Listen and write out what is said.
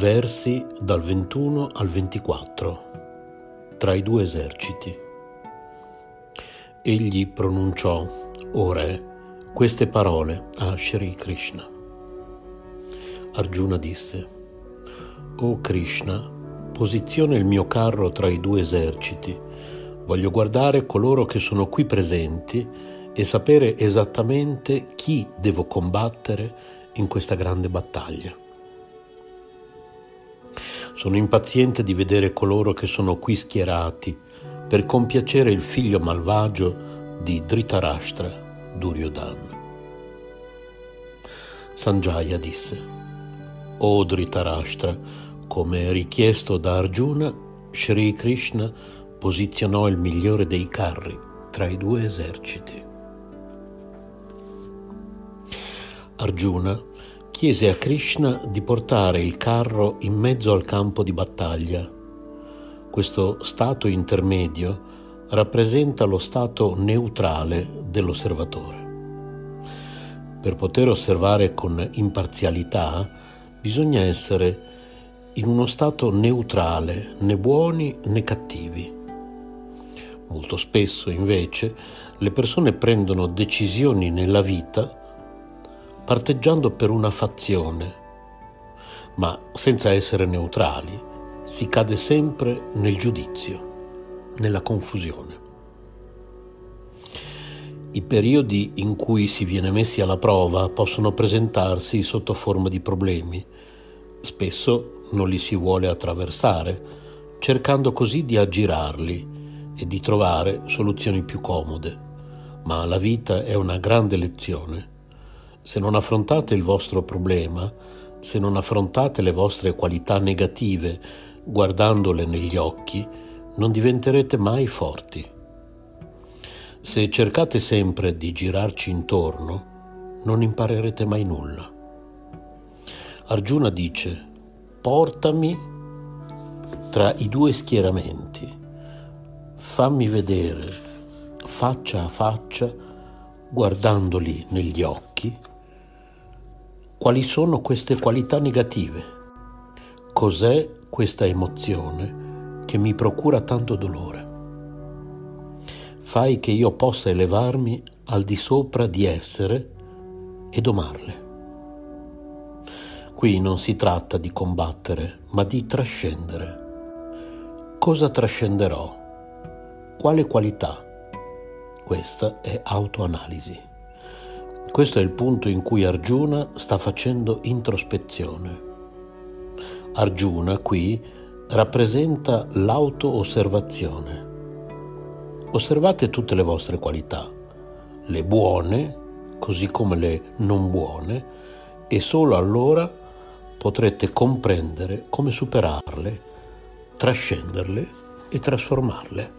Versi dal 21 al 24 tra i due eserciti. Egli pronunciò, o re, queste parole a Shri Krishna. Arjuna disse, O Krishna, posiziona il mio carro tra i due eserciti, voglio guardare coloro che sono qui presenti e sapere esattamente chi devo combattere in questa grande battaglia. Sono impaziente di vedere coloro che sono qui schierati per compiacere il figlio malvagio di Dhritarashtra, Duryodhana. Sanjaya disse, O Dhritarashtra, come richiesto da Arjuna, Sri Krishna posizionò il migliore dei carri tra i due eserciti. Arjuna chiese a Krishna di portare il carro in mezzo al campo di battaglia. Questo stato intermedio rappresenta lo stato neutrale dell'osservatore. Per poter osservare con imparzialità bisogna essere in uno stato neutrale, né buoni né cattivi. Molto spesso, invece, le persone prendono decisioni nella vita parteggiando per una fazione, ma senza essere neutrali si cade sempre nel giudizio, nella confusione. I periodi in cui si viene messi alla prova possono presentarsi sotto forma di problemi. Spesso non li si vuole attraversare, cercando così di aggirarli e di trovare soluzioni più comode. Ma la vita è una grande lezione se non affrontate il vostro problema, se non affrontate le vostre qualità negative guardandole negli occhi, non diventerete mai forti. Se cercate sempre di girarci intorno, non imparerete mai nulla. Arjuna dice, portami tra i due schieramenti, fammi vedere faccia a faccia, guardandoli negli occhi, quali sono queste qualità negative? Cos'è questa emozione che mi procura tanto dolore? Fai che io possa elevarmi al di sopra di essere e domarle. Qui non si tratta di combattere, ma di trascendere. Cosa trascenderò? Quale qualità? Questa è autoanalisi. Questo è il punto in cui Arjuna sta facendo introspezione. Arjuna qui rappresenta l'auto-osservazione. Osservate tutte le vostre qualità, le buone così come le non buone, e solo allora potrete comprendere come superarle, trascenderle e trasformarle.